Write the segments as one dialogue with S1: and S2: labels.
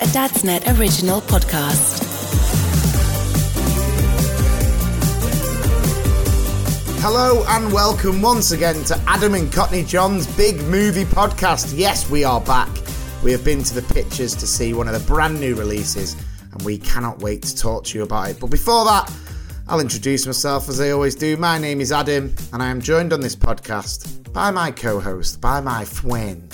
S1: A Dadsnet original podcast.
S2: Hello and welcome once again to Adam and Cockney John's Big Movie Podcast. Yes, we are back. We have been to the pictures to see one of the brand new releases, and we cannot wait to talk to you about it. But before that, I'll introduce myself as I always do. My name is Adam, and I am joined on this podcast by my co host, by my friend,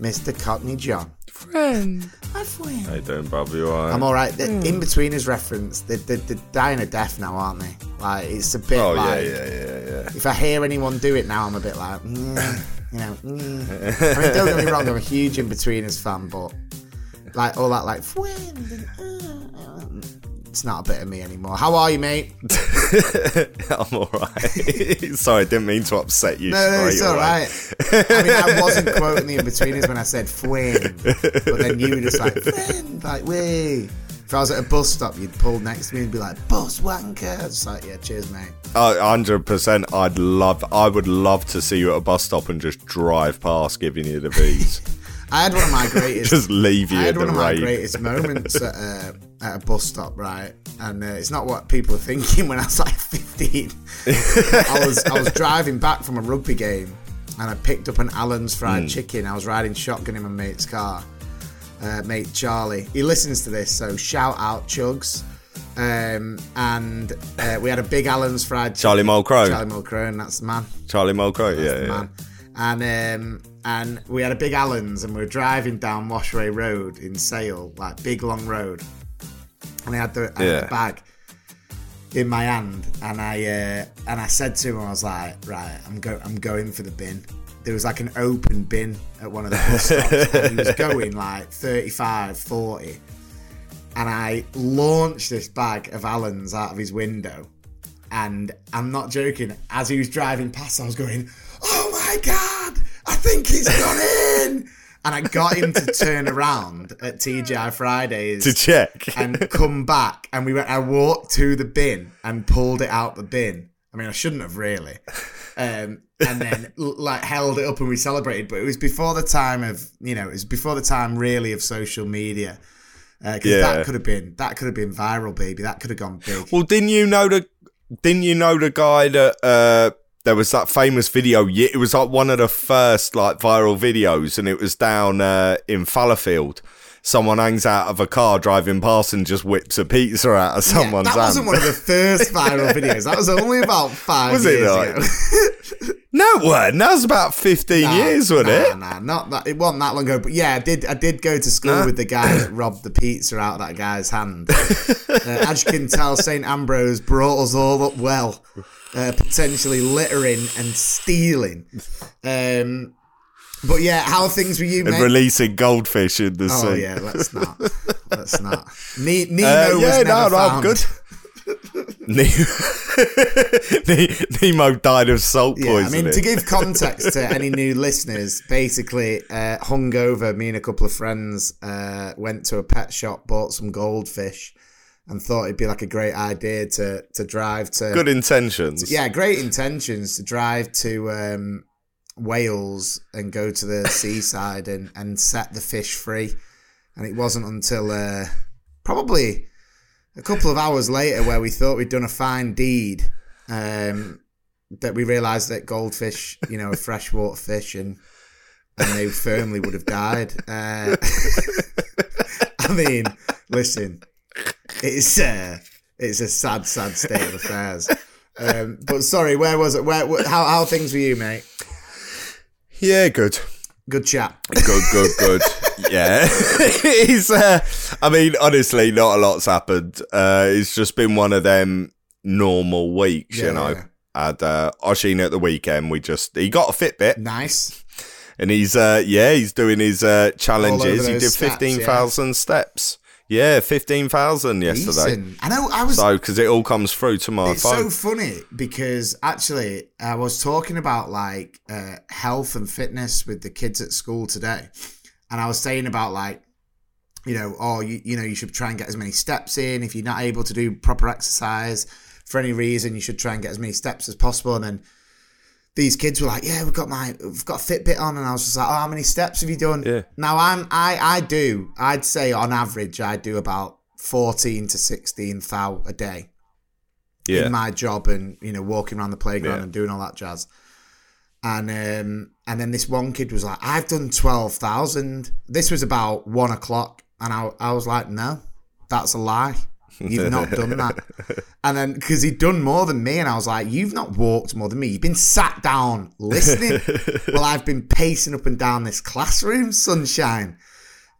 S2: Mr. Cockney John.
S3: Friend.
S2: My friend.
S4: How you doing, Bob? You alright?
S2: I'm all right. The Inbetweeners reference. They're, they're, they're dying a death now, aren't they? Like it's a bit
S4: Oh yeah, yeah, yeah, yeah.
S2: if I hear anyone do it now, I'm a bit like, mm, you know. Mm. I mean, don't get me wrong. I'm a huge Inbetweeners fan, but like all that, like friend. and, uh, It's not a bit of me anymore. How are you, mate?
S4: I'm alright. Sorry, I didn't mean to upset you.
S2: No, no, it's all right. I mean, I wasn't quoting the Inbetweeners when I said friend, but then you were just like friend, like way. If I was at a bus stop, you'd pull next to me and be like, "Bus wanker." It's like, yeah, cheers, mate.
S4: Hundred percent. I'd love. I would love to see you at a bus stop and just drive past, giving you the V's.
S2: I had one of my greatest.
S4: just leave you
S2: I had one of my greatest moments at a, at a bus stop, right? And uh, it's not what people are thinking when I was like 15. I was I was driving back from a rugby game, and I picked up an Allen's fried
S4: Hmm.
S2: chicken. I was riding shotgun in my mate's car, uh, mate Charlie. He listens to this, so shout out Chugs. Um, and uh, we had a big Allen's fried chicken.
S4: Charlie Mulcrow.
S2: Charlie Mulcrow, that's the man
S4: Charlie Mulcrow. Yeah, yeah.
S2: man. And um, and we had a big Allen's, and we were driving down Washway Road in Sale, like big long road. And I had the, I had the bag in my hand, and I uh, and I said to him, I was like, right, I'm go, I'm going for the bin. There was like an open bin at one of the bus stops, and he was going like 35, 40. And I launched this bag of Allen's out of his window. And I'm not joking. As he was driving past, I was going, "Oh my god! I think he's gone in!" And I got him to turn around at TGI Fridays
S4: To check.
S2: and come back. And we went. I walked to the bin and pulled it out the bin. I mean, I shouldn't have really. Um, and then like held it up and we celebrated. But it was before the time of you know, it was before the time really of social media. Because
S4: Yeah.
S2: that could have been that could have been viral, baby. That could have gone big.
S4: Well, didn't you know the? Didn't you know the guy that? uh there was that famous video. It was like one of the first like viral videos, and it was down uh, in Fallowfield. Someone hangs out of a car driving past and just whips a pizza out of someone's
S2: that
S4: hand.
S2: wasn't one of the first viral videos. That was only about five
S4: Was it
S2: years
S4: not?
S2: ago.
S4: No, it. That was about 15
S2: Nah,
S4: years, wasn't
S2: nah,
S4: it?
S2: Nah, not that. It wasn't that long ago. But yeah, I did. I did go to school
S4: Nah.
S2: with the guy that robbed the pizza out of that guy's hand. uh, as you can tell, Saint Ambrose brought us all up well, uh, potentially littering and stealing. Um, but yeah, how things were you,
S4: And
S2: mate?
S4: releasing goldfish in the
S2: oh
S4: sea.
S2: yeah, let's not. Let's not. Ne- Nemo
S4: Uh,
S2: was
S4: yeah,
S2: never
S4: no, no,
S2: found.
S4: good. Ne- Ne- Nemo died of salt poisoning.
S2: Yeah, I mean, to give context to any new listeners, basically, uh, hungover, me and a couple of friends uh, went to a pet shop, bought some goldfish, and thought it'd be like a great idea to to drive to.
S4: good intentions.
S2: Yeah, great intentions to drive to um, Wales and go to the seaside and, and set the fish free. And it wasn't until uh, probably a couple of hours later where we thought we'd done a fine deed um, that we realised that goldfish, you know, are freshwater fish and and they firmly would have died. Uh, I mean, listen, it's uh, it's a sad, sad state of affairs. Um, but sorry, where was it? Where? wh- How how things for you, mate?
S4: Yeah, good.
S2: Good chat.
S4: Good, good, good. yeah. it's, uh, I mean, honestly, not a lot's happened. Uh, it's just been one of them normal weeks,
S2: Yeah,
S4: you know.
S2: yeah.
S4: Had uh, Oshin at the weekend. We just, he got a Fitbit
S2: Nice.
S4: and he's, uh, yeah, he's doing his uh, challenges. He did
S2: those stats, yeah.
S4: 15,000 steps. Yeah, 15,000 yesterday.
S2: Decent. I know. I was.
S4: So, because it all comes through to my
S2: it's
S4: phone.
S2: so funny because actually I was talking about like uh, health and fitness with the kids at school today, and I was saying about like, you know, oh, you, you know, you should try and get as many steps in. If you're not able to do proper exercise for any reason, you should try and get as many steps as possible. And then these kids were like, "Yeah, we've got my, we've got a Fitbit on," and I was just like, "Oh, how many steps have you done?"
S4: Yeah.
S2: Now I'm, I, I do. I'd say on average, I do about fourteen to sixteen thou a day
S4: yeah.
S2: in my job and you know walking around the playground
S4: Yeah.
S2: and doing all that jazz. And um, and then this one kid was like, "I've done twelve thousand. This was about one o'clock, and I I was like, "No, that's a lie. You've not done that." And then because he'd done more than me, and I was like, "You've not walked more than me. You've been sat down listening." well, I've been pacing up and down this classroom, sunshine.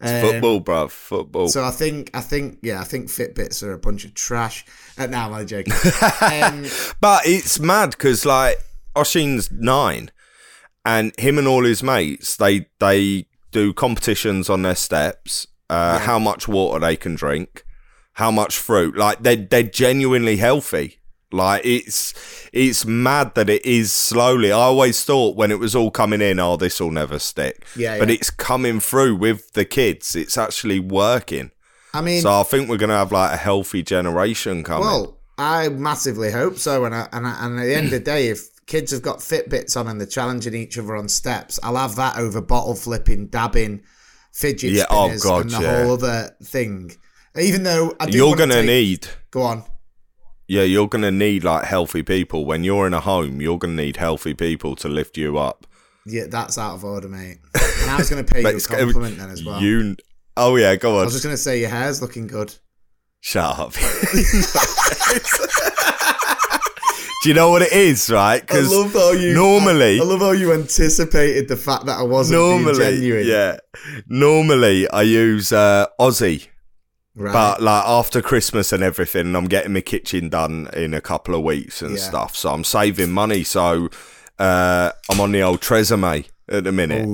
S2: Um,
S4: Football, bruv. Football.
S2: so I think, I think, yeah, I think Fitbits are a bunch of trash. Uh, no, I'm only joking. um,
S4: But it's mad because like Oshin's nine, and him and all his mates they they do competitions on their steps. Uh, How much water they can drink, how much fruit. Like they they're genuinely healthy. Like it's it's mad that it is slowly. I always thought when it was all coming in, oh, this will never stick.
S2: Yeah,
S4: but
S2: yeah.
S4: it's coming through with the kids. It's actually working.
S2: I mean,
S4: So I think we're gonna have like a healthy generation coming.
S2: well, I massively hope so. And I, and, I, and at the end of the day, if kids have got Fitbits on and they're challenging each other on steps, I'll have that over bottle flipping, dabbing, fidget
S4: Yeah, oh
S2: spinners,
S4: God,
S2: and the
S4: yeah.
S2: whole other thing. Even though I do
S4: You're gonna
S2: take-
S4: need
S2: Go on.
S4: Yeah, you're going to need like healthy people. When you're in a home, you're going to need healthy people to lift you up.
S2: Yeah, that's out of order, mate. And I was going to pay you a
S4: gonna-
S2: compliment then as well.
S4: You, oh yeah, go on.
S2: I was just going to say your hair's looking good.
S4: Shut up. Do you know what it is, right? Because normally,
S2: I, I love how you anticipated the fact that I wasn't being
S4: normally,
S2: genuine.
S4: yeah, normally I use uh, Aussie,
S2: right.
S4: but like after Christmas and everything, I'm getting my kitchen done in a couple of weeks and
S2: Yeah.
S4: stuff, so I'm saving money. So uh, I'm on the old Tresemme at the minute,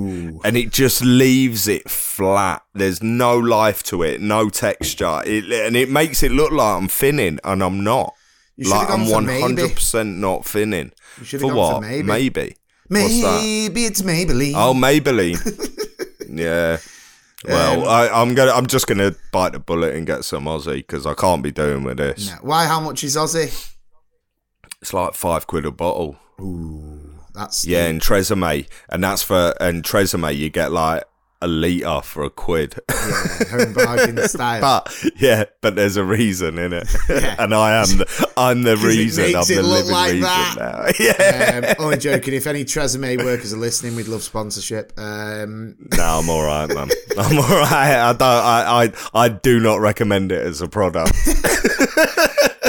S4: and it just leaves it flat. There's no life to it, no texture, it, and it makes it look like I'm thinning, and I'm not. Like I'm 100 percent not thinning.
S2: You
S4: For
S2: gone for
S4: what?
S2: maybe.
S4: maybe.
S2: Maybe it's Maybelline.
S4: Oh, Maybelline. yeah. Well,
S2: Um,
S4: I, I'm gonna. I'm just gonna bite the bullet and get some Aussie because I can't be doing with this.
S2: No. Why? How much is Aussie?
S4: It's like five quid a bottle.
S2: Ooh, That's
S4: Yeah, and Tresemme, and that's for and Tresemme. You get like a liter for a quid.
S2: yeah, home bargain style.
S4: but yeah, but there's a reason in it,
S2: Yeah.
S4: and I am the, I'm the
S2: 'Cause it
S4: reason. I'm
S2: makes
S4: the
S2: it look
S4: living
S2: like
S4: reason
S2: that.
S4: now. Yeah.
S2: um, only joking. If any Tresemme workers are listening, we'd love sponsorship. Um,
S4: No, I'm all right, man. I'm all right. I don't. I, I I do not recommend it as a product.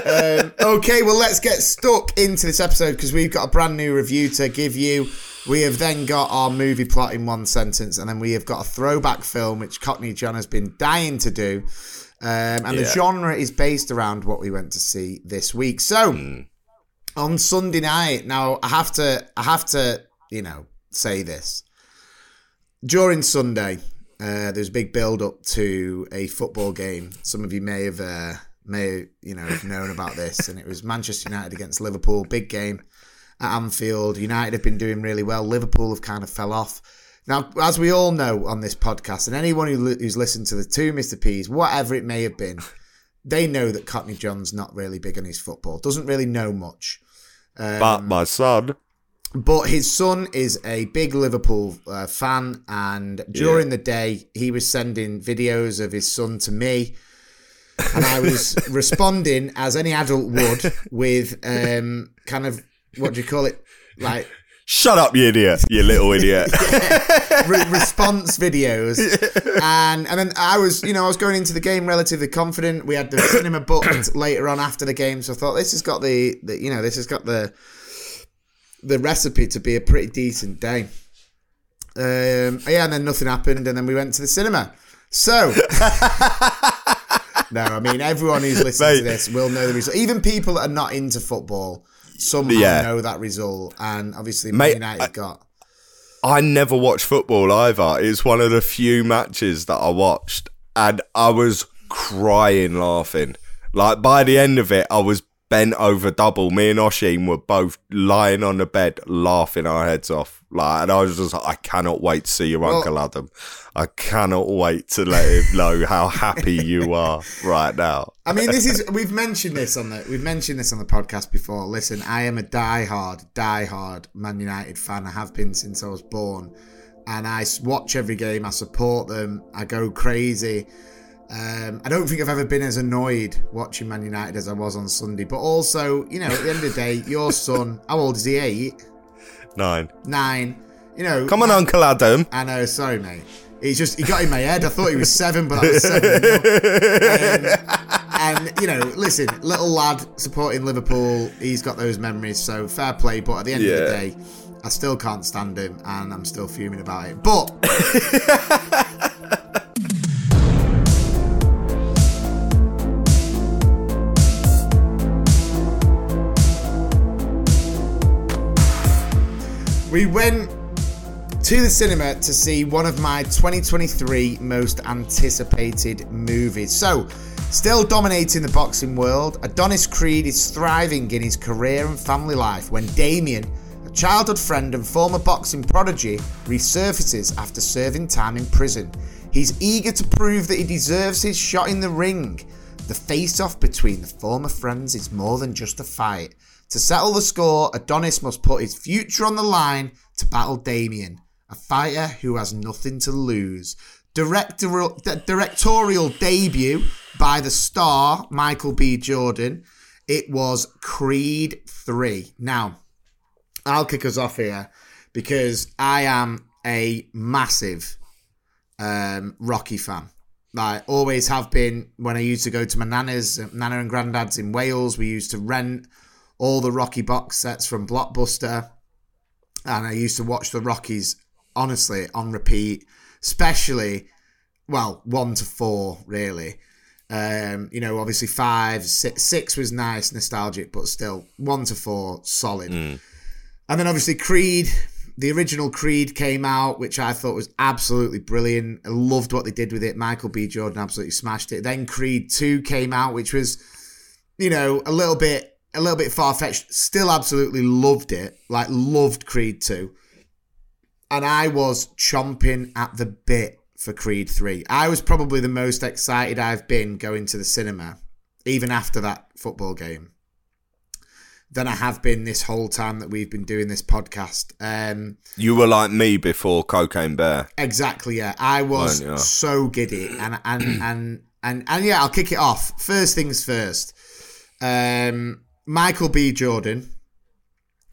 S2: um, okay, well, let's get stuck into this episode because we've got a brand new review to give you. We have then got our movie plot in one sentence, and then we have got a throwback film which Cockney John has been dying to do. Um, and the genre is based around what we went to see this week. So
S4: Hmm.
S2: on Sunday night, now I have to, I have to, you know, say this during Sunday. Uh, there's a big build up to a football game. Some of you may have uh, may you know have known about this, and it was Manchester United against Liverpool. Big game at Anfield. United have been doing really well. Liverpool have kind of fell off. Now, as we all know on this podcast, and anyone who, who's listened to the two Mr. P's, whatever it may have been, they know that Cockney John's not really big on his football. Doesn't really know much.
S4: but my son,
S2: But his son is a big Liverpool uh, fan, and during the day, he was sending videos of his son to me, and I was responding as any adult would with um, kind of what do you call it, like
S4: Shut up, you idiot! You little idiot.
S2: Re- response videos, and and then I was, you know, I was going into the game relatively confident. We had the cinema booked later on after the game, so I thought this has got the, the you know, this has got the the recipe to be a pretty decent day. Um, yeah, and then nothing happened, and then we went to the cinema. So, no, I mean everyone who's listening
S4: Mate.
S2: to this will know the result. Even people that are not into football somehow
S4: Yeah.
S2: know that result, and obviously
S4: Mate,
S2: United
S4: I-
S2: got.
S4: I never watched football either. It's one of the few matches that I watched, and I was crying laughing. Like by the end of it, I was bent over double. Me and Oshin were both lying on the bed laughing our heads off. Like, and I was just like, I cannot wait to see your
S2: Well-
S4: Uncle Adam. I cannot wait to let him know how happy you are right now.
S2: I mean, this is we've mentioned this on the we've mentioned this on the podcast before. Listen, I am a diehard, diehard Man United fan. I have been since I was born, and I watch every game. I support them. I go crazy. Um, I don't think I've ever been as annoyed watching Man United as I was on Sunday. But also, you know, at the end of the day, your son, how old is he? Eight,
S4: Nine.
S2: nine. You know,
S4: Come on, Uncle Adam.
S2: I know, sorry, mate. He's just he got in my head. I thought he was seven, but that was seven. Um, and you know, listen, little lad supporting Liverpool, he's got those memories. So fair play. But at the end of the day, I still can't stand him, and I'm still fuming about it. But we went to the cinema to see one of my 2023 most anticipated movies. So, still dominating the boxing world, Adonis Creed is thriving in his career and family life when Damien, a childhood friend and former boxing prodigy, resurfaces after serving time in prison. He's eager to prove that he deserves his shot in the ring. The face off between the former friends is more than just a fight. To settle the score, Adonis must put his future on the line to battle Damien, a fighter who has nothing to lose. Directorial, directorial debut by the star Michael B. Jordan. It was Creed 3. Now, I'll kick us off here because I am a massive um, Rocky fan. I always have been. When I used to go to my nana's, nana and granddad's in Wales, we used to rent all the Rocky box sets from Blockbuster, and I used to watch the Rockies honestly on repeat, especially well one to four really. Um, you know, obviously five, six, six was nice, nostalgic, but still one to four, solid. And then obviously Creed, the original Creed came out, which I thought was absolutely brilliant. I loved what they did with it. Michael B. Jordan absolutely smashed it. Then Creed 2 came out, which was, you know, a little bit a little bit far fetched. Still absolutely loved it. Like loved Creed 2. And I was chomping at the bit for Creed 3. I was probably the most excited I've been going to the cinema, even after that football game than I have been this whole time that we've been doing this podcast. Um,
S4: You were like me before Cocaine Bear.
S2: exactly, yeah. I was so giddy, and and and and and yeah, I'll kick it off. First things first. Um, Michael B. Jordan,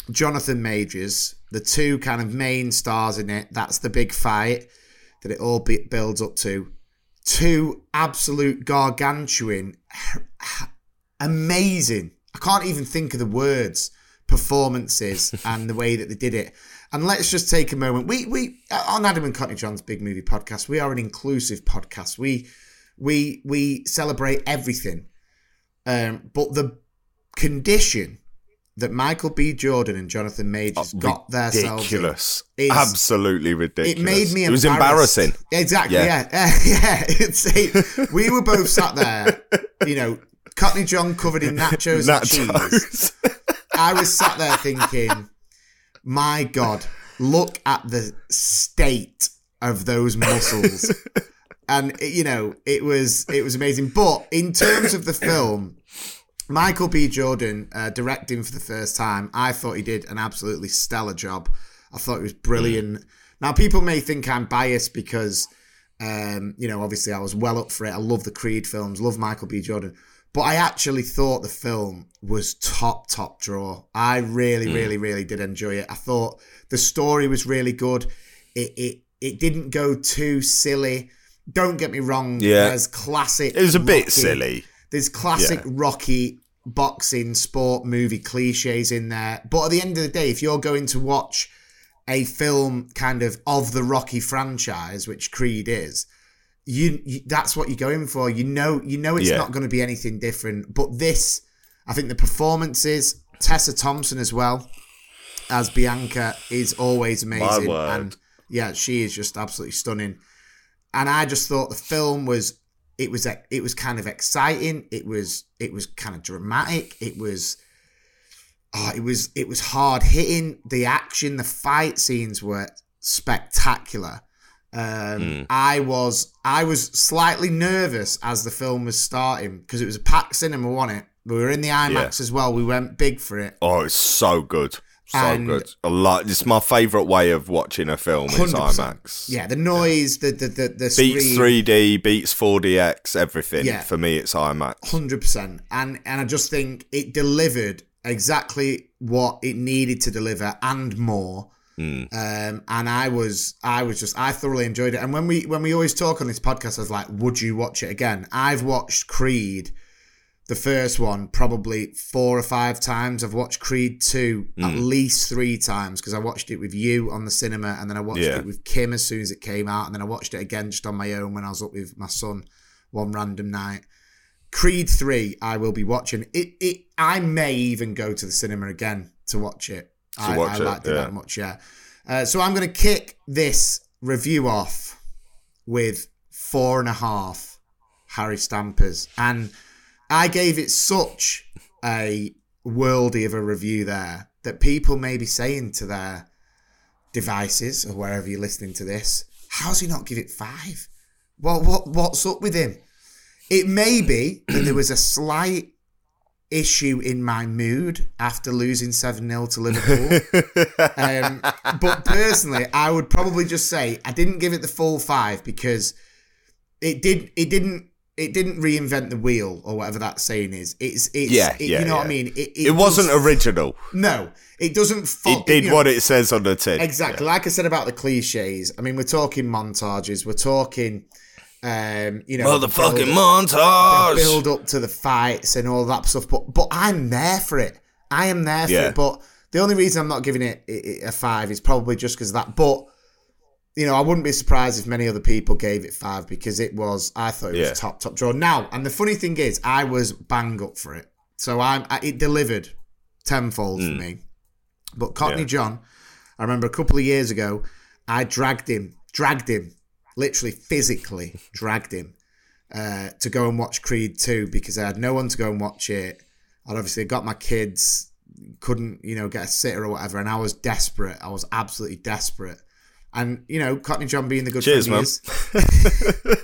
S2: Jonathan Majors, the two kind of main stars in it. That's the big fight that it all be- builds up to. Two absolute gargantuan, amazing. I can't even think of the words. Performances and the way that they did it. And let's just take a moment. We we on Adam and Cockney John's Big Movie Podcast. We are an inclusive podcast. We we we celebrate everything. Um, but the condition that Michael B. Jordan and Jonathan Majors oh, got themselves
S4: Ridiculous.
S2: is-
S4: Absolutely ridiculous.
S2: it made me.
S4: It was embarrassing.
S2: Exactly.
S4: Yeah.
S2: Yeah. Yeah. It's it, we were both sat there. You know, Cockney John covered in nachos, and cheese.
S4: Nachos.
S2: I was sat there thinking, my God, look at the state of those muscles. and you know, it was it was amazing. But in terms of the film, Michael B. Jordan uh, directing for the first time, I thought he did an absolutely stellar job. I thought it was brilliant. Now, people may think I'm biased because, um, you know, obviously I was well up for it. I love the Creed films, love Michael B. Jordan. But I actually thought the film was top, top draw. I really,
S4: Hmm.
S2: really, really did enjoy it. I thought the story was really good. It it it didn't go too silly. Don't get me wrong.
S4: Yeah.
S2: There's classic.
S4: It was a bit
S2: Rocky-
S4: silly.
S2: There's classic
S4: Yeah.
S2: Rocky boxing sport movie cliches in there. But at the end of the day, if you're going to watch a film kind of of the Rocky franchise, which Creed is, you, you that's what you're going for. You know, you know it's
S4: Yeah.
S2: not going to be anything different. But this, I think the performances, Tessa Thompson as well as Bianca is always amazing. And yeah, she is just absolutely stunning. And I just thought the film was it was it was kind of exciting. It was it was kind of dramatic. It was oh, it was it was hard hitting. The action, the fight scenes were spectacular. Um, I was I was slightly nervous as the film was starting because it was a packed cinema, wasn't it? We were in the IMAX as well. We went big for it.
S4: Oh, it's so good. So
S2: And-
S4: good. A lot. It's my favourite way of watching a film is
S2: 100%.
S4: IMAX.
S2: Yeah, the noise, the the the, the
S4: Beats 3D, beats 4DX, everything.
S2: Yeah.
S4: For me, it's IMAX.
S2: hundred percent. And and I just think it delivered exactly what it needed to deliver and more. Um, and I was I was just I thoroughly enjoyed it. And when we when we always talk on this podcast, I was like, would you watch it again? I've watched Creed, the first one, probably four or five times. I've watched Creed two at least three times because I watched it with you on the cinema, and then I watched
S4: Yeah.
S2: it with Kim as soon as it came out, and then I watched it again just on my own when I was up with my son one random night. Creed three, I will be watching. It it I may even go to the cinema again to watch it. I,
S4: watch
S2: I
S4: it,
S2: liked it
S4: yeah.
S2: that much, yeah. Uh, so I'm going to kick this review off with four and a half Harry Stampers, and I gave it such a worldy of a review there that people may be saying to their devices or wherever you're listening to this, how's he not give it five? What what what's up with him? It may be that there was a slight issue in my mood after losing 7 0 to Liverpool. um, but personally, I would probably just say I didn't give it the full five because it did it didn't it didn't reinvent the wheel or whatever that saying is. It's it's
S4: Yeah,
S2: it-
S4: yeah,
S2: you know what I mean. It,
S4: It wasn't
S2: does-
S4: original.
S2: No, it doesn't. Fo-
S4: It did
S2: you know,
S4: what it says on the tin.
S2: Exactly. Like I said about the cliches. I mean, we're talking montages. We're talking, um, you know,
S4: Motherfucking
S2: build-
S4: montage.
S2: build up to the fights and all that stuff. But but I'm there for it. I am there for it. But the only reason I'm not giving it it- it a five is probably just because of that. But you know, I wouldn't be surprised if many other people gave it five because it was. I thought it
S4: Yeah.
S2: was top top draw. Now, and the funny thing is, I was bang up for it. So I'm I, it delivered tenfold for me. But Cockney
S4: Mm. Yeah.
S2: John, I remember a couple of years ago, I dragged him, dragged him, literally physically dragged him uh, to go and watch Creed 2 because I had no one to go and watch it. I'd obviously got my kids, couldn't, you know, get a sitter or whatever, and I was desperate. I was absolutely desperate. And, you know, Cockney John being the good
S4: Cheers,
S2: friend
S4: man.
S2: he is,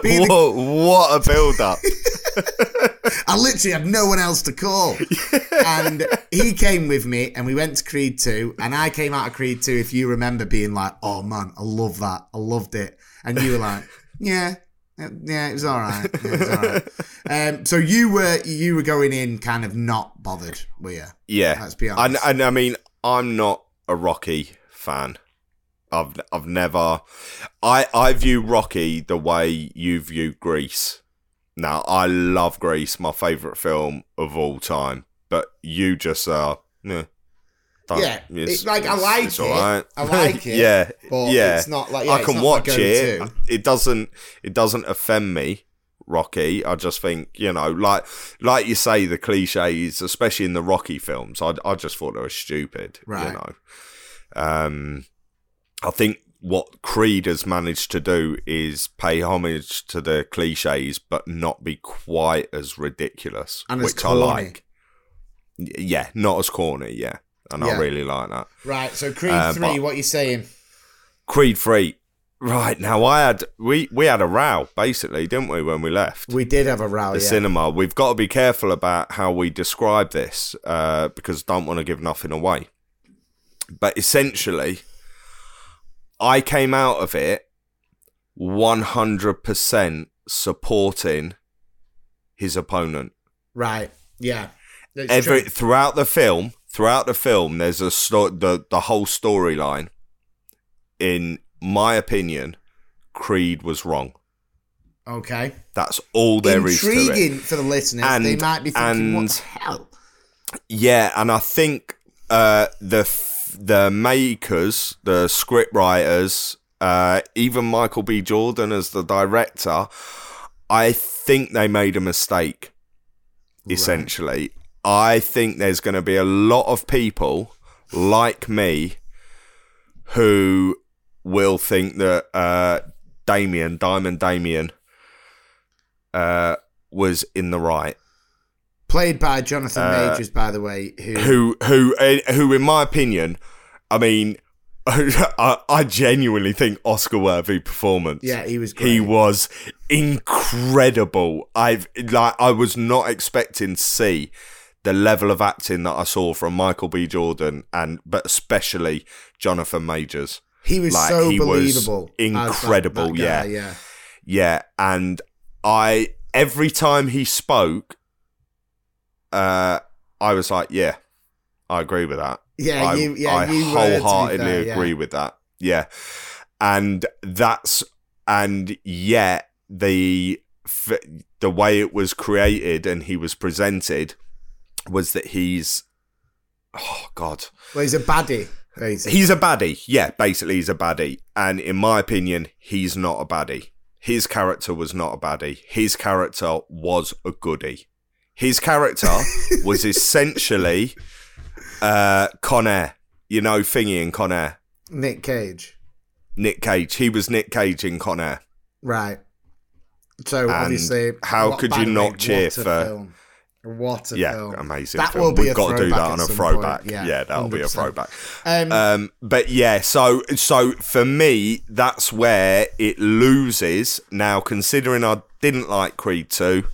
S2: being the-
S4: What, a build up.
S2: I literally had no one else to call. and he came with me and we went to Creed 2. And I came out of Creed 2, if you remember, being like, oh man, I love that. I loved it. And you were like, yeah. Yeah, it was all right. Yeah, was all right. Um, so you were you were going in kind of not bothered, were you?
S4: Yeah.
S2: Let's be
S4: And,
S2: honest.
S4: and I mean, I'm not a Rocky fan. I've I've never I I view Rocky the way you view Grease. Now I love Grease, my favourite film of all time. But you just are yeah. it's-
S2: it- like, I like it.
S4: alright.
S2: I like it,
S4: yeah,
S2: but
S4: yeah.
S2: it's not like- yeah,
S4: I can watch it. It doesn't. It doesn't offend me. Rocky. I just think you know, like like you say, the cliches, especially in the Rocky films. I I just thought they were stupid.
S2: Right.
S4: You know, um, I think what Creed has managed to do is pay homage to the cliches, but not be quite as ridiculous,
S2: And
S4: which I like. Yeah, not as corny. Yeah, and
S2: Yeah.
S4: I really like that.
S2: Right, so Creed
S4: Uh,
S2: 3, what you saying?
S4: Creed three. Right now, I had we we had a row basically, didn't we, when we left
S2: We did have a row,
S4: the
S2: yeah.
S4: cinema? We've got to be careful about how we describe this uh, because don't want to give nothing away. But essentially, I came out of it one hundred percent supporting his opponent.
S2: Right. Yeah.
S4: Every
S2: true.
S4: throughout the film, throughout the film, there's a sto- the the whole storyline. In my opinion, Creed was wrong.
S2: Okay.
S4: That's all there is to it.
S2: Intriguing for the listeners. they might be thinking, what the hell?
S4: Yeah, and I think uh, the f- the makers, the script writers, uh, even Michael B. Jordan as the director, I think they made a mistake. Essentially, I think there's going to be a lot of people like me who will think that uh, Damien, Diamond Damien, uh, was in the right.
S2: Played by Jonathan
S4: Uh,
S2: Majors, by the way, who,
S4: who who uh, who in my opinion i mean I, I genuinely think oscar worthy performance.
S2: Yeah, he was
S4: he was incredible. I've like i was not expecting to see the level of acting that i saw from michael b. Jordan and but especially jonathan majors
S2: He was
S4: like,
S2: so
S4: he
S2: believable. as that-
S4: incredible,
S2: that guy,
S4: yeah.
S2: yeah.
S4: Yeah, and I every time he spoke, uh, I was like, yeah, I agree with that.
S2: Yeah,
S4: I,
S2: you- yeah,
S4: I
S2: you were, to be
S4: wholeheartedly
S2: fair, yeah.
S4: agree with that. Yeah, and that's and yet the the way it was created and he was presented was that he's oh god
S2: Well, he's a baddie, basically.
S4: He's a baddie. Yeah, basically he's a baddie. And in my opinion, he's not a baddie. His character was not a baddie. His character was a goodie. His character was essentially uh, Con Air. You know, Thingy and Con Air.
S2: Nick Cage.
S4: Nick Cage. He was Nick Cage in Con Air.
S2: Right. So
S4: And
S2: obviously,
S4: how could you not cheer for-
S2: film. What a
S4: Yeah,
S2: film!
S4: amazing.
S2: That
S4: film.
S2: will be
S4: We've
S2: a
S4: got to do that on a throwback.
S2: point.
S4: Yeah,
S2: Yeah,
S4: that'll be a throwback.
S2: Um,
S4: Um, but yeah, so so for me, that's where it loses. Now, considering I didn't like Creed two,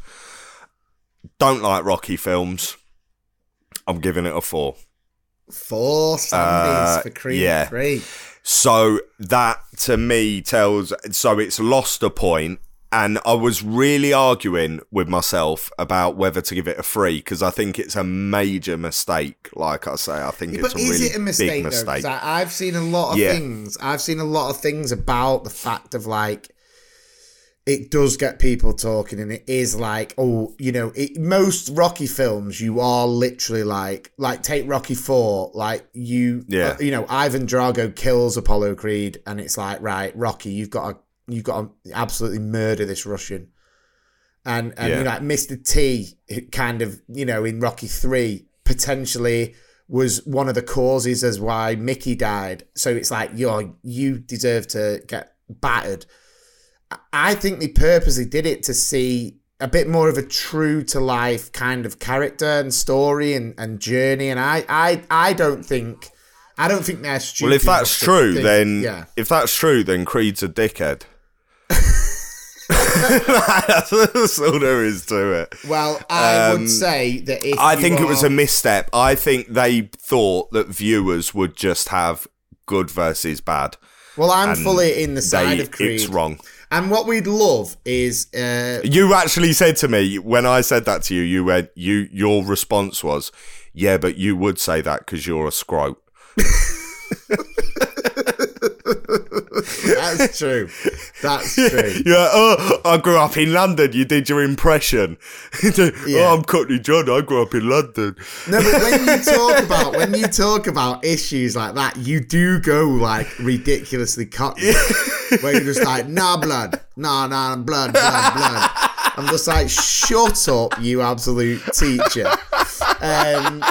S4: don't like Rocky films, I'm giving it a four.
S2: Four Sandys
S4: Uh,
S2: for Creed
S4: yeah.
S2: three.
S4: So that to me tells so it's lost a point and I was really arguing with myself about whether to give it a three because I think it's a major mistake. Like I say, I think it's
S2: But
S4: a
S2: is
S4: really
S2: it a mistake,
S4: big
S2: though?
S4: mistake.
S2: I, I've seen a lot of
S4: Yeah.
S2: things. I've seen a lot of things about the fact of like it does get people talking, and it is like, oh, you know, it, most Rocky films, you are literally like, like take Rocky Four, like you,
S4: Yeah.
S2: uh, you know, Ivan Drago kills Apollo Creed, and it's like, right, Rocky, you've got to, you've got to absolutely murder this Russian. And and
S4: Yeah.
S2: you know, like Mr. T, kind of you know in Rocky Three potentially was one of the causes as why Mickey died. So it's like you you deserve to get battered. I- I think they purposely did it to see a bit more of a true to life kind of character and story and, and journey. And I, I I don't think I don't think they're stupid.
S4: Well, if that's true,
S2: think-
S4: then
S2: yeah.
S4: if that's true, then Creed's a dickhead. That's there is to it.
S2: Well, I
S4: Um,
S2: would say that if
S4: I think it was a misstep. I think they thought that viewers would just have good versus bad.
S2: Well, I'm fully in the side
S4: They,
S2: of Creed.
S4: it's wrong.
S2: And what we'd love is uh,
S4: You actually said to me when I said that to you, you went, you your response was, "Yeah, but you would say that because you're a scrote."
S2: that's true. That's true.
S4: Yeah, oh, I grew up in London. You did your impression.
S2: Yeah.
S4: Oh, I'm Cockney John. I grew up in London.
S2: No, but when you talk about when you talk about issues like that, you do go like ridiculously cocky, where you're just like, nah, blood, nah, nah, blood, blood, blood. I'm just like, shut up, you absolute teacher. Um,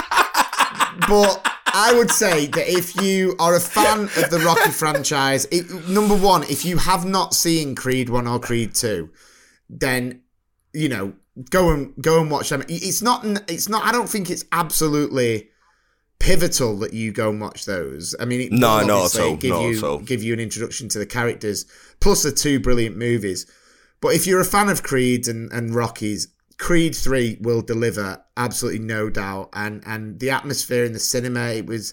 S2: but I would say that if you are a fan of the Rocky franchise, it, number one, if you have not seen Creed One or Creed Two, then you know go and go and watch them. It's not. It's not. I don't think it's absolutely pivotal that you go and watch those. I mean, it
S4: No, not at all,
S2: Give
S4: not
S2: you
S4: at all.
S2: give you an introduction to the characters, plus the two brilliant movies. But if you're a fan of Creed and, and Rockies, Creed Three will deliver absolutely no doubt. And and the atmosphere in the cinema, it was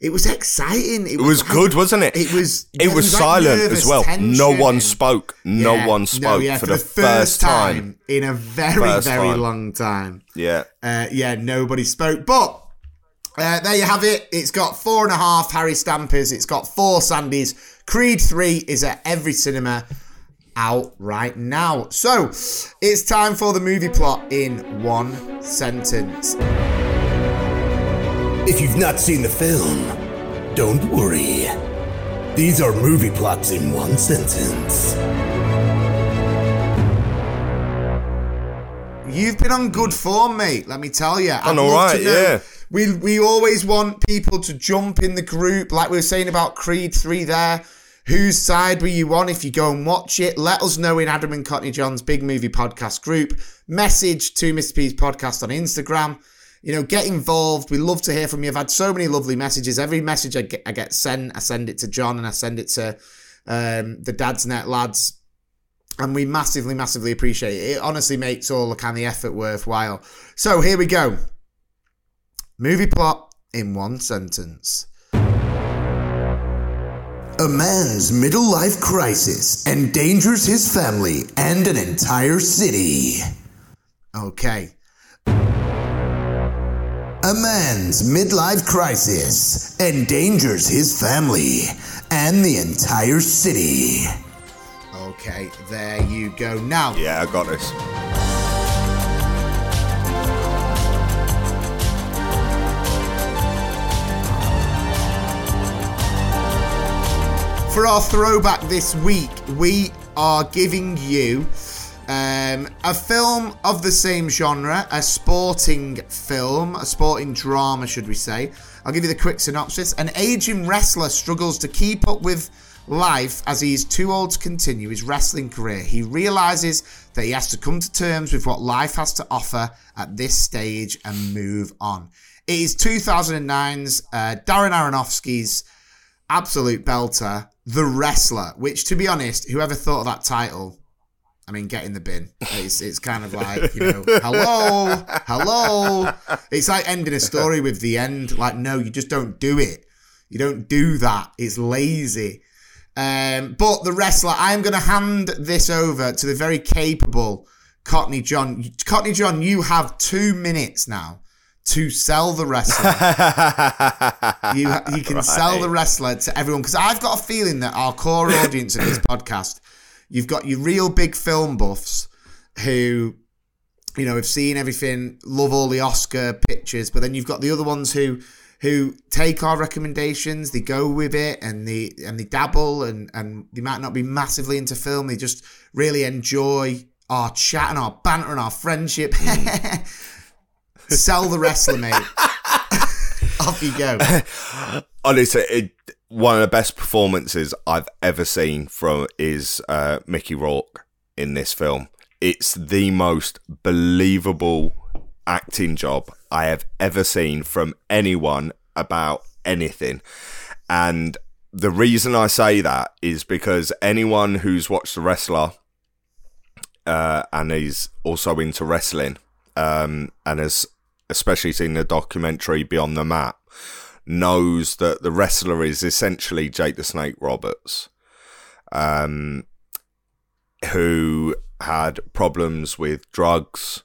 S2: it was exciting. It,
S4: It was
S2: like-
S4: good, wasn't it?
S2: It was.
S4: It
S2: there
S4: was
S2: like
S4: silent as well. No one spoke. No
S2: Yeah,
S4: one spoke
S2: yeah,
S4: for, the, first time.
S2: in a very
S4: First
S2: very
S4: time.
S2: long time.
S4: Yeah.
S2: Uh, yeah, nobody spoke. But uh, there you have it. It's got four and a half Harry Stampers. It's got four Sandys. Creed 3 is at every cinema out right now. So it's time for the movie plot in one sentence.
S5: If you've not seen the film, don't worry. These are movie plots in one sentence.
S2: You've been on good form, mate. Let me tell you. I'd
S4: Done
S2: love
S4: all right, yeah.
S2: We we always want people to jump in the group, like we were saying about Creed Three. There, whose side were you on? If you go and watch it, let us know in Adam and Cockney John's Big Movie Podcast group. Message to Mr. P's podcast on Instagram. You know, get involved. We love to hear from you. I've had so many lovely messages. Every message I get, I get sent, I send it to John and I send it to um, the Dad's Net lads and we massively, massively appreciate it. It honestly makes all the kind of effort worthwhile. So here we go. Movie plot in one sentence.
S5: A man's middle life crisis endangers his family and an entire city.
S2: Okay.
S5: A man's midlife crisis endangers his family and the entire city.
S2: Okay, there you go. Now,
S4: Yeah, I got this.
S2: For our throwback this week, we are giving you um, a film of the same genre, a sporting film, a sporting drama, should we say. I'll give you the quick synopsis. An aging wrestler struggles to keep up with life as he is too old to continue his wrestling career. He realizes that he has to come to terms with what life has to offer at this stage and move on. It is 2009's uh, Darren Aronofsky's absolute belter, The Wrestler, which, to be honest, whoever thought of that title, I mean, get in the bin. It's, it's kind of like, you know, hello, hello. It's like ending a story with the end. Like, no, you just don't do it. You don't do that. It's lazy. Um, but The Wrestler, I'm going to hand this over to the very capable Cockney John. Cockney John, you have two minutes now to sell The Wrestler. You you can sell the wrestler to everyone because I've got a feeling that our core audience of this podcast, you've got your real big film buffs who, you know, have seen everything, love all the Oscar pictures, but then you've got the other ones who who take our recommendations, they go with it, and they and they dabble, and and they might not be massively into film, they just really enjoy our chat and our banter and our friendship. Hmm. sell the wrestler, mate. Off you go.
S4: Honestly, it, one of the best performances I've ever seen from is uh, Mickey Rourke in this film. It's the most believable acting job I have ever seen from anyone about anything. And the reason I say that is because anyone who's watched The Wrestler uh, and is also into wrestling um, and has especially seeing the documentary Beyond the Mat knows that the wrestler is essentially Jake the Snake Roberts, um, who had problems with drugs,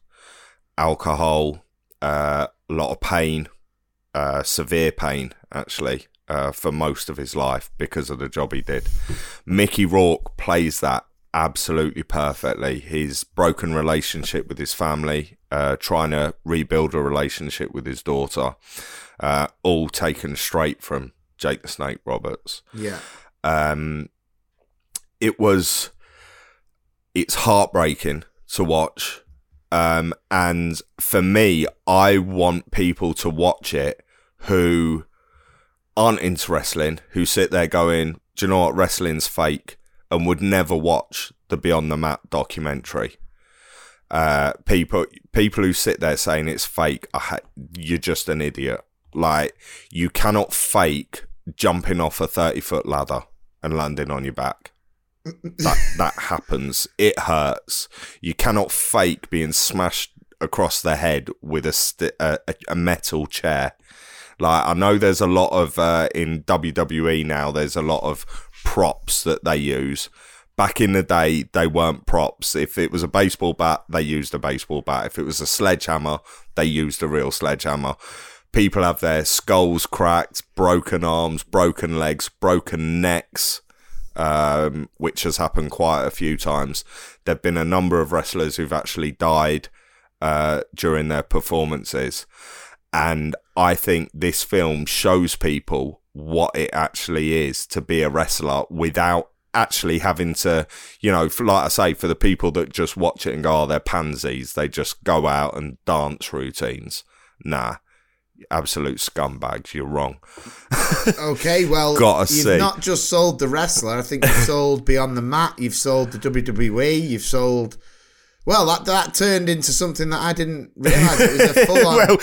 S4: alcohol, uh, a lot of pain, uh, severe pain, actually, uh, for most of his life because of the job he did. Mickey Rourke plays that absolutely perfectly. His broken relationship with his family, uh, trying to rebuild a relationship with his daughter, uh, all taken straight from Jake the Snake Roberts.
S2: Yeah.
S4: Um, it was, it's heartbreaking to watch. Um, and for me, I want people to watch it who aren't into wrestling, who sit there going, do you know what, wrestling's fake, and would never watch the Beyond the Mat documentary. Uh, people, people who sit there saying it's fake, I ha- you're just an idiot. Like, you cannot fake jumping off a 30 foot ladder and landing on your back. That, that happens. It hurts. You cannot fake being smashed across the head with a, st- a, a- a metal chair. Like I know there's a lot of uh, in WWE now. There's a lot of props that they use. Back in the day, they weren't props. If it was a baseball bat, they used a baseball bat. If it was a sledgehammer, they used a real sledgehammer. People have their skulls cracked, broken arms, broken legs, broken necks, um, which has happened quite a few times. There have been a number of wrestlers who've actually died uh, during their performances. And I think this film shows people what it actually is to be a wrestler without actually having to, you know, like I say, for the people that just watch it and go, oh, they're pansies, they just go out and dance routines. Nah, absolute scumbags. You're wrong.
S2: Okay, well,
S4: Gotta
S2: you've
S4: see.
S2: not just sold the wrestler. I think you've sold Beyond the Mat. You've sold the WWE. You've sold. Well, that that turned into something that I didn't realize it was a full on.
S4: well,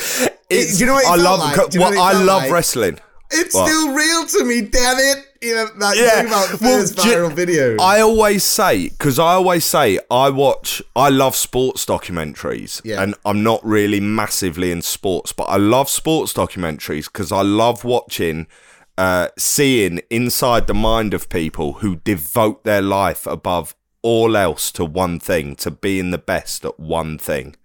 S2: you know what
S4: I love
S2: like? You know
S4: what
S2: what
S4: I love
S2: like?
S4: wrestling.
S2: It's
S4: What?
S2: still real to me, damn it! You know that thing about the
S4: Well,
S2: first
S4: you-
S2: viral video.
S4: I always say because I always say I watch. I love sports documentaries,
S2: Yeah.
S4: and I'm not really massively in sports, but I love sports documentaries because I love watching, uh, seeing inside the mind of people who devote their life above all else to one thing, to being the best at one thing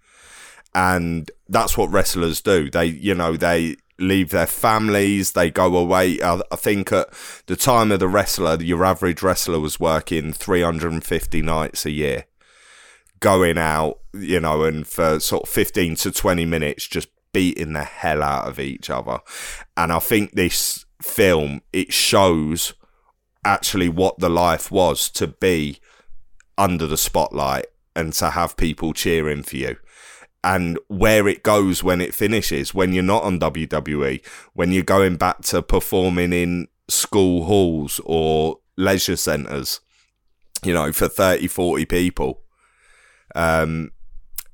S4: and that's what wrestlers do. They, you know, they leave their families, they go away. I, I think at the time of the wrestler, your average wrestler was working 350 nights a year, going out, you know, and for sort of 15 to 20 minutes, just beating the hell out of each other. And I think this film, it shows actually what the life was to be under the spotlight and to have people cheering for you and where it goes when it finishes when you're not on WWE when you're going back to performing in school halls or leisure centers you know for 30 40 people. Um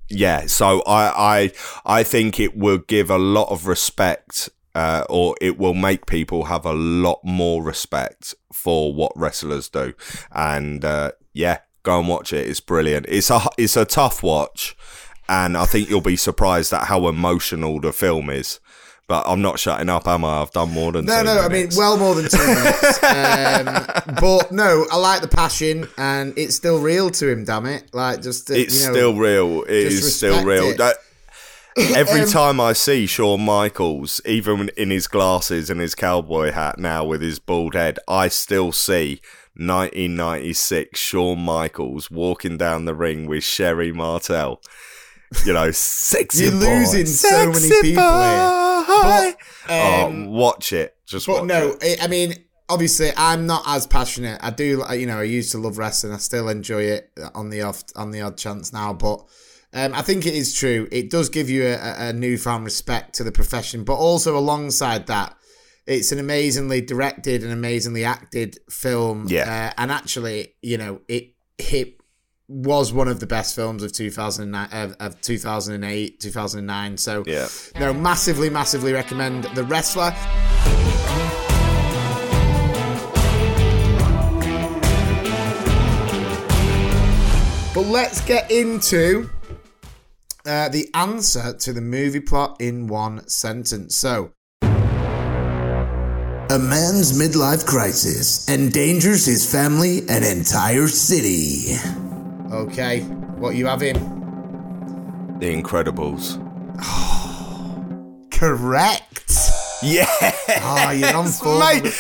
S4: yeah so i i i think it will give a lot of respect uh, or it will make people have a lot more respect for what wrestlers do. And uh, yeah go and watch it. It's brilliant. It's a it's a tough watch and I think you'll be surprised at how emotional the film is. But I'm not shutting up, am I? I've done more than
S2: no, no, I mean, well more than two minutes. um, but no, I like the passion, and it's still real to him. Damn it! Like just uh,
S4: it's
S2: you know,
S4: still real. It is still real.
S2: it.
S4: That- every
S2: Um,
S4: time I see Shawn Michaels, even in his glasses and his cowboy hat now with his bald head, I still see 1996 Shawn Michaels walking down the ring with Sherri Martel. You know, sexy
S2: You're
S4: boy.
S2: losing so many
S4: Sexy
S2: people here.
S4: boy.
S2: But, um,
S4: oh, watch it. Just
S2: But
S4: watch
S2: no,
S4: it.
S2: I I mean, obviously, I'm not as passionate. I do, you know, I used to love wrestling. I still enjoy it on the off, on the odd chance now. But um, I think it is true. It does give you a, a newfound respect to the profession. But also alongside that, it's an amazingly directed and amazingly acted film.
S4: Yeah.
S2: Uh, and actually, you know, it it was one of the best films of 2009 of, of 2008 2009 so
S4: Yeah.
S2: no massively massively recommend the wrestler But let's get into uh, the answer to the movie plot in one sentence. So,
S5: A man's midlife crisis endangers his family and entire city.
S2: Okay, what you have in?
S4: The Incredibles.
S2: Correct.
S4: Yeah.
S2: Oh, you're on form.
S4: Mate,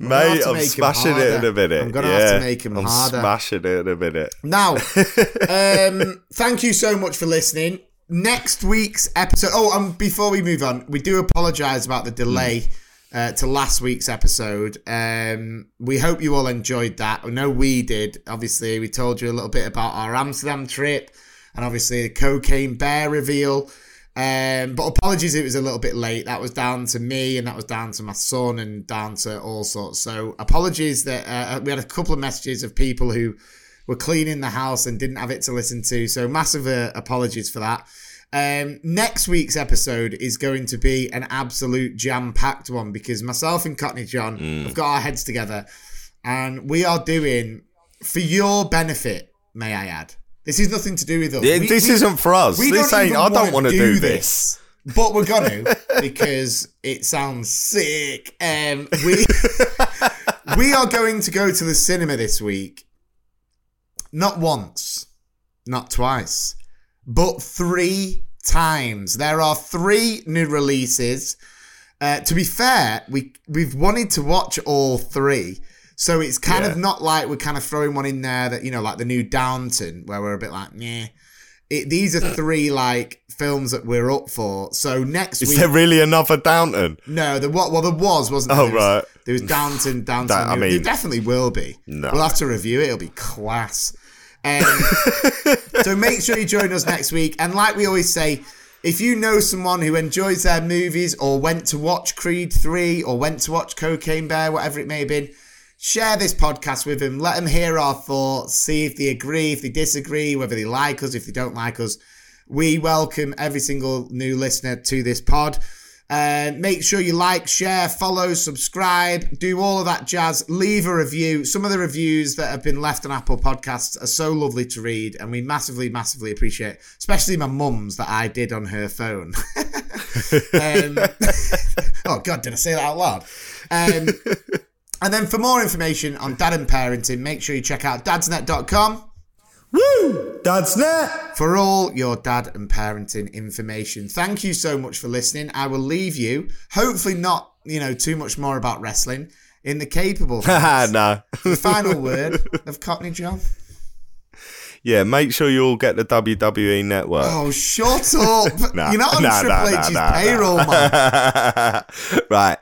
S2: I'm
S4: mate I'm smashing it in a minute.
S2: I'm gonna
S4: yeah.
S2: have to make 'em
S4: I'm
S2: harder.
S4: smashing it in a minute.
S2: Now, um, thank you so much for listening. Next week's episode. Oh, and before we move on, we do apologise about the delay uh, to last week's episode. Um, we hope you all enjoyed that. I know we did. Obviously, we told you a little bit about our Amsterdam trip, and obviously the cocaine bear reveal. Um, but apologies, it was a little bit late. That was down to me, and that was down to my son, and down to all sorts. So apologies that uh, we had a couple of messages of people who were cleaning the house and didn't have it to listen to. So massive uh, apologies for that. Um, next week's episode is going to be an absolute jam-packed one because myself and Cockney John have got our heads together, and we are doing for your benefit. May I add? This is nothing to do with us.
S4: Yeah,
S2: We-
S4: this
S2: we-
S4: isn't for us.
S2: we
S4: This
S2: don't even
S4: I don't want to do this.
S2: but we're gonna because it sounds sick. Um, we we are going to go to the cinema this week. Not once, not twice, but three times. There are three new releases. Uh, to be fair, we we've wanted to watch all three, so it's kind
S4: Yeah.
S2: of not like we're kind of throwing one in there that you know, like the new Downton, where we're a bit like, yeah. It, these are three like films that we're up for. So next
S4: Is
S2: week,
S4: there really another Downton?
S2: no, the what? Well, there was, wasn't there?
S4: Oh,
S2: there was,
S4: right.
S2: There was Downton, Downton.
S4: That- I mean-
S2: there definitely will be.
S4: No.
S2: We'll have to review it. It'll be class. Um, so make sure you join us next week. And like we always say, if you know someone who enjoys their movies or went to watch Creed 3 or went to watch Cocaine Bear, whatever it may have been, share this podcast with them. Let them hear our thoughts, see if they agree, if they disagree, whether they like us, if they don't like us. We welcome every single new listener to this pod. And make sure you like, share, follow, subscribe, do all of that jazz. Leave a review. Some of the reviews that have been left on Apple Podcasts are so lovely to read, and we massively, massively appreciate, especially my mum's that I did on her phone. um, oh God, did I say that out loud? Um, and then for more information on dad and parenting, make sure you check out dadsnet.com
S5: Woo! That's net.
S2: for all your dad and parenting information. Thank you so much for listening. I will leave you, hopefully not, you know, too much more about wrestling in the capable.
S4: No.
S2: the final word of Cockney John.
S4: Yeah, make sure you all get the WWE network.
S2: Oh, shut up.
S4: Nah,
S2: You're not on
S4: nah,
S2: Triple
S4: nah,
S2: H's
S4: nah,
S2: payroll, man.
S4: right.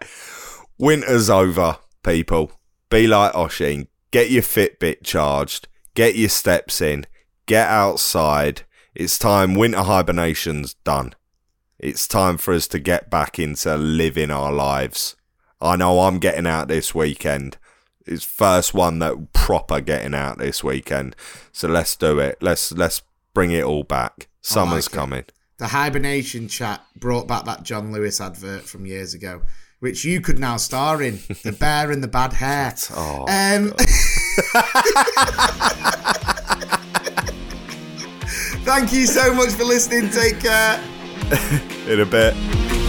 S4: Winter's over, people. Be like Oshin. Get your Fitbit charged. Get your steps in. Get outside. It's time. Winter hibernation's done. It's time for us to get back into living our lives. I know I'm getting out this weekend. It's first one that proper getting out this weekend. So let's do it. Let's let's bring it all back. Summer's
S2: it.
S4: coming.
S2: The hibernation chat brought back that John Lewis advert from years ago, which you could now star in. The bear and the bad hair.
S4: Oh,
S2: Um, Thank you so much for listening. Take care.
S4: in a bit.